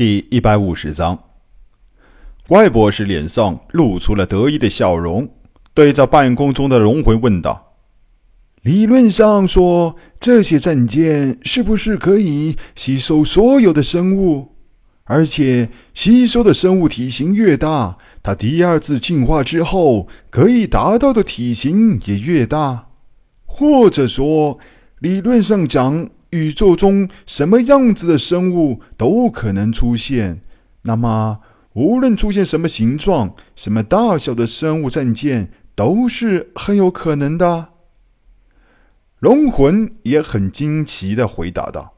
第一百五十章，怪博士脸上露出了得意的笑容，对着半空中的龙魂问道：“理论上说，这些证件是不是可以吸收所有的生物？而且，吸收的生物体型越大，它第二次进化之后可以达到的体型也越大。或者说，理论上讲。”宇宙中什么样子的生物都可能出现，那么无论出现什么形状、什么大小的生物战舰，都是很有可能的。龙魂也很惊奇的回答道：“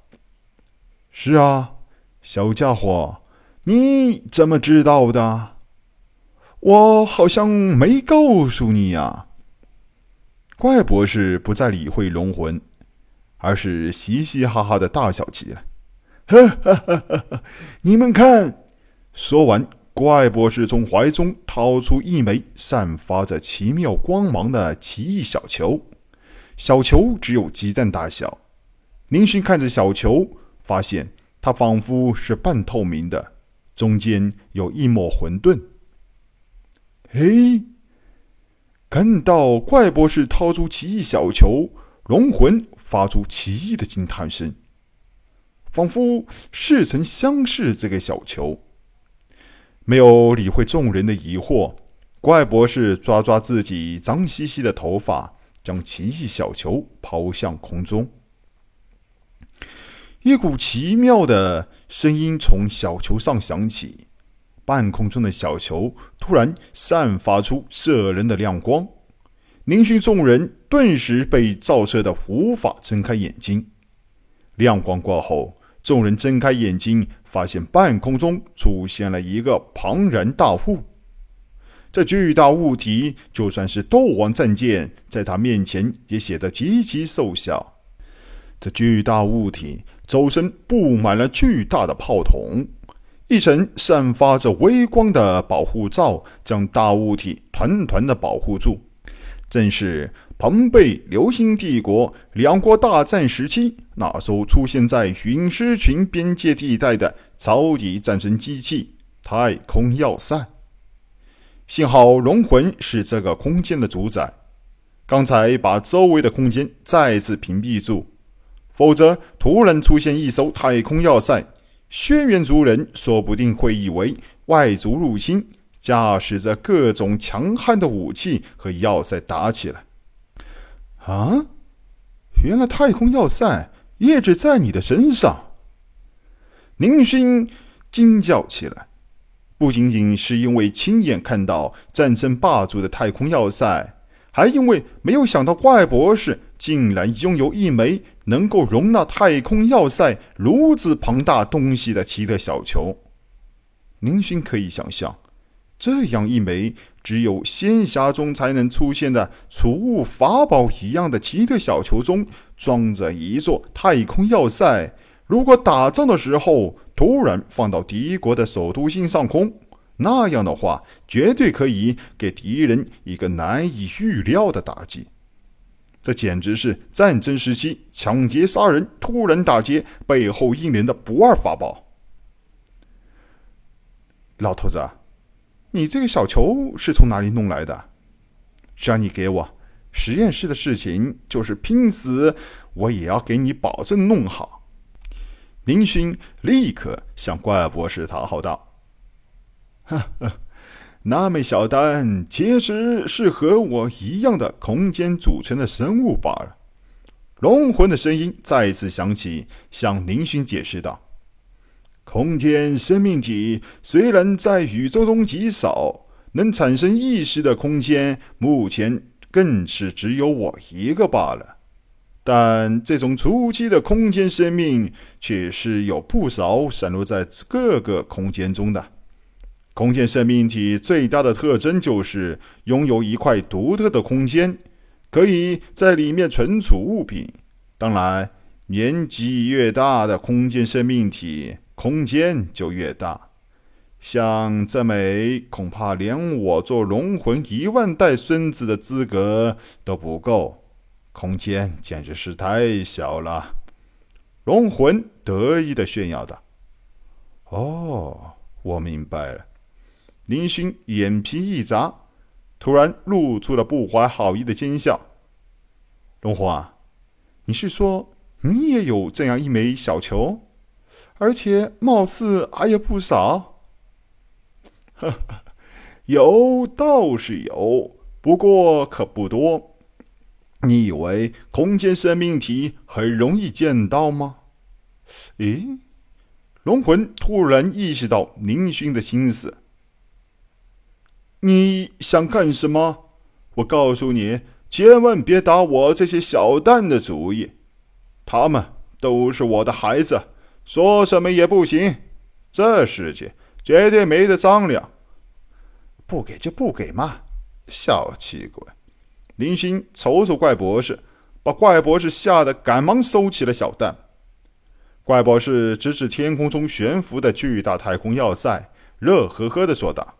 是啊，小家伙，你怎么知道的？我好像没告诉你呀。”怪博士不再理会龙魂。而是嘻嘻哈哈的大笑起来，哈哈哈哈哈！你们看，说完，怪博士从怀中掏出一枚散发着奇妙光芒的奇异小球，小球只有鸡蛋大小。林勋看着小球，发现它仿佛是半透明的，中间有一抹混沌。嘿，看到怪博士掏出奇异小球，龙魂。发出奇异的惊叹声，仿佛似曾相识。这个小球没有理会众人的疑惑，怪博士抓抓自己脏兮兮的头发，将奇异小球抛向空中。一股奇妙的声音从小球上响起，半空中的小球突然散发出摄人的亮光。凝聚众人顿时被照射的无法睁开眼睛。亮光过后，众人睁开眼睛，发现半空中出现了一个庞然大物。这巨大物体就算是斗王战舰，在他面前也显得极其瘦小。这巨大物体周身布满了巨大的炮筒，一层散发着微光的保护罩将大物体团团的保护住。正是庞贝流星帝国两国大战时期那艘出现在陨石群边界地带的超级战争机器——太空要塞。幸好龙魂是这个空间的主宰，刚才把周围的空间再次屏蔽住，否则突然出现一艘太空要塞，轩辕族人说不定会以为外族入侵。驾驶着各种强悍的武器和要塞打起来。啊！原来太空要塞一直在你的身上。宁勋惊叫起来，不仅仅是因为亲眼看到战胜霸主的太空要塞，还因为没有想到怪博士竟然拥有一枚能够容纳太空要塞如此庞大东西的奇特小球。宁勋可以想象。这样一枚只有仙侠中才能出现的储物法宝一样的奇特小球中，装着一座太空要塞。如果打仗的时候突然放到敌国的首都星上空，那样的话，绝对可以给敌人一个难以预料的打击。这简直是战争时期抢劫杀人、突然打劫背后一连的不二法宝。老头子。你这个小球是从哪里弄来的？只要你给我，实验室的事情就是拼死，我也要给你保证弄好。林勋立刻向怪博士讨好道：“呵呵，那枚小丹其实是和我一样的空间组成的生物罢了。”龙魂的声音再次响起，向林勋解释道。空间生命体虽然在宇宙中极少，能产生意识的空间目前更是只有我一个罢了。但这种初期的空间生命却是有不少散落在各个空间中的。空间生命体最大的特征就是拥有一块独特的空间，可以在里面存储物品。当然，年纪越大的空间生命体。空间就越大，像这枚恐怕连我做龙魂一万代孙子的资格都不够，空间简直是太小了。龙魂得意的炫耀道：“哦，我明白了。林勋眼皮一眨，突然露出了不怀好意的奸笑。龙华，你是说你也有这样一枚小球，而且貌似还 有不少？有倒是有，不过可不多。你以为空间生命体很容易见到吗？咦？龙魂突然意识到宁勋的心思。你想干什么？我告诉你，千万别打我这些小蛋的主意。他们都是我的孩子，说什么也不行。这世界绝对没得商量。不给就不给嘛！小气鬼！林星瞅瞅怪博士，把怪博士吓得赶忙收起了小蛋。怪博士指指天空中悬浮的巨大太空要塞，乐呵呵的说道。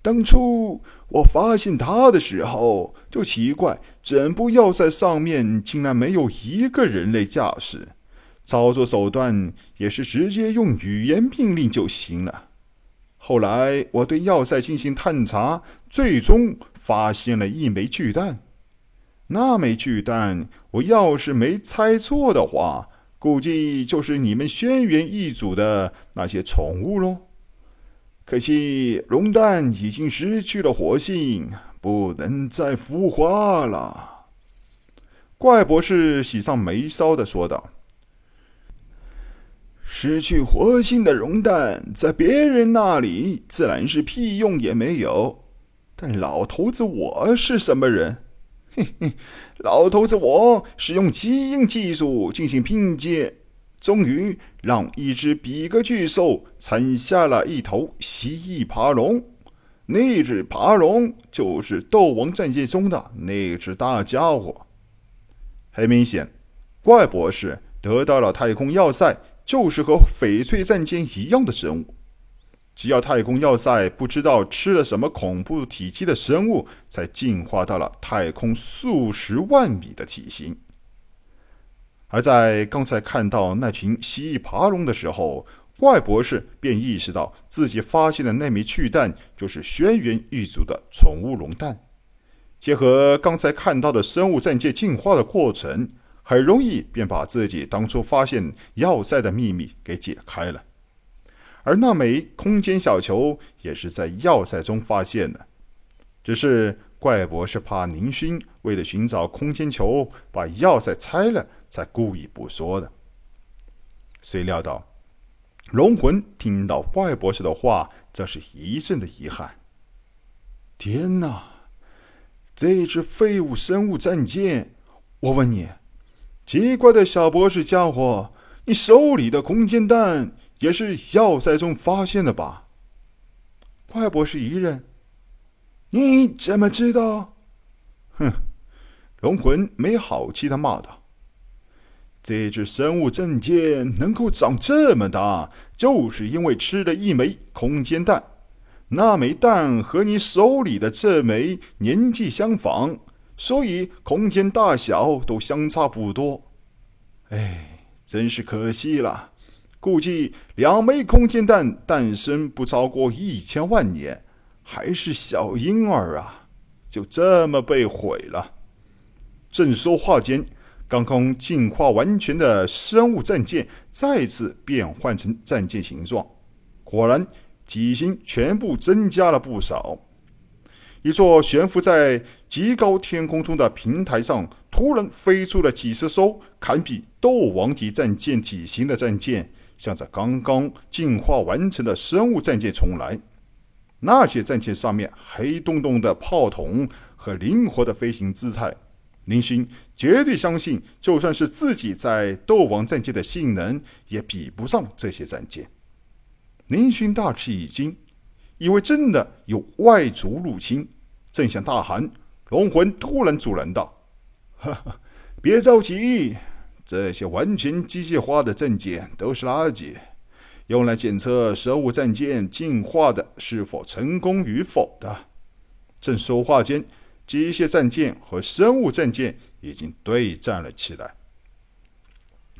当初我发现它的时候，就奇怪，整部要塞上面竟然没有一个人类驾驶，操作手段也是直接用语言命令就行了。后来我对要塞进行探查，最终发现了一枚巨蛋。那枚巨蛋，我要是没猜错的话，估计就是你们轩辕一族的那些宠物喽。可惜，龙蛋已经失去了活性，不能再孵化了。怪博士喜上眉梢的说道：“失去活性的熔蛋，在别人那里自然是屁用也没有。但老头子我是什么人？嘿嘿，老头子我是用基因技术进行拼接。”终于让一只比格巨兽产下了一头蜥蜴爬龙，那只爬龙就是斗王战舰中的那只大家伙。很明显，怪博士得到了太空要塞，就是和翡翠战舰一样的生物。只要太空要塞不知道吃了什么恐怖体积的生物，才进化到了太空数十万米的体型。而在刚才看到那群蜥蜴爬龙的时候，怪博士便意识到自己发现的那枚巨蛋就是轩辕一族的宠物龙蛋。结合刚才看到的生物战舰进化的过程，很容易便把自己当初发现要塞的秘密给解开了。而那枚空间小球也是在要塞中发现的，只是怪博士怕宁勋为了寻找空间球把要塞拆了。才故意不说的。谁料到，龙魂听到怪博士的话，则是一阵的遗憾。天哪，这只废物生物战舰！我问你，奇怪的小博士家伙，你手里的空间弹也是要塞中发现的吧？怪博士一愣：“你怎么知道？”哼！龙魂没好气的骂道。这只生物证件能够长这么大，就是因为吃了一枚空间蛋。那枚蛋和你手里的这枚年纪相仿，所以空间大小都相差不多。哎，真是可惜了。估计两枚空间弹诞生不超过一千万年，还是小婴儿啊，就这么被毁了。正说话间。刚刚进化完全的生物战舰再次变换成战舰形状，果然体型全部增加了不少。一座悬浮在极高天空中的平台上，突然飞出了几十艘堪比斗王级战舰体型的战舰，向着刚刚进化完成的生物战舰冲来。那些战舰上面黑洞洞的炮筒和灵活的飞行姿态。林勋绝对相信，就算是自己在斗王战舰的性能，也比不上这些战舰。林勋大吃一惊，以为真的有外族入侵，正想大喊，龙魂突然阻拦道：“，别着急，这些完全机械化的战舰都是垃圾，用来检测生物战舰进化的是否成功与否的。”正说话间。机械战舰和生物战舰已经对战了起来。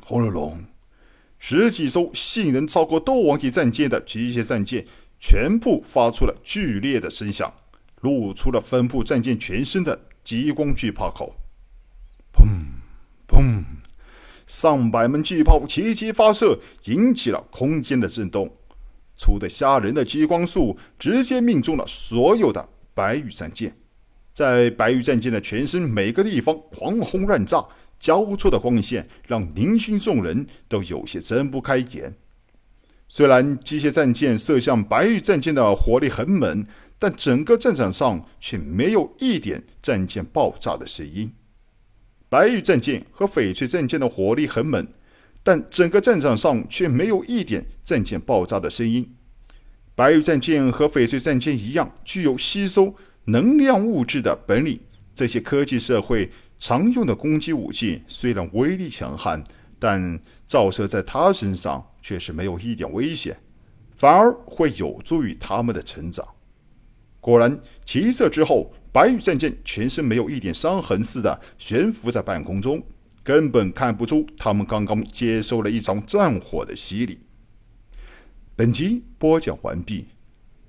轰隆隆，十几艘性能超过斗王级战舰的机械战舰全部发出了剧烈的声响，露出了分布战舰全身的激光巨炮口。砰砰，上百门巨炮齐齐发射，引起了空间的震动。粗的吓人的激光束直接命中了所有的白羽战舰，在白羽战舰的全身每个地方狂轰乱炸，交错的光线让宁勋众人都有些睁不开眼。虽然机械战舰射向白羽战舰的火力很猛，但整个战场上却没有一点战舰爆炸的声音。白玉战舰和翡翠战舰的火力很猛。但整个战场上却没有一点战舰爆炸的声音。白玉战舰和翡翠战舰一样，具有吸收能量物质的本领。这些科技社会常用的攻击武器虽然威力强悍，但照射在他身上却是没有一点危险，反而会有助于他们的成长。果然，齐射之后，白羽战舰全身没有一点伤痕似的悬浮在半空中。根本看不出他们刚刚接受了一场战火的洗礼。本集播讲完毕，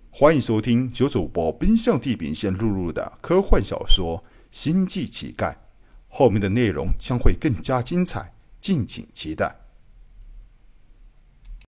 欢迎收听由主播奔向地平线录入的科幻小说《星际乞丐》，后面的内容将会更加精彩，敬请期待。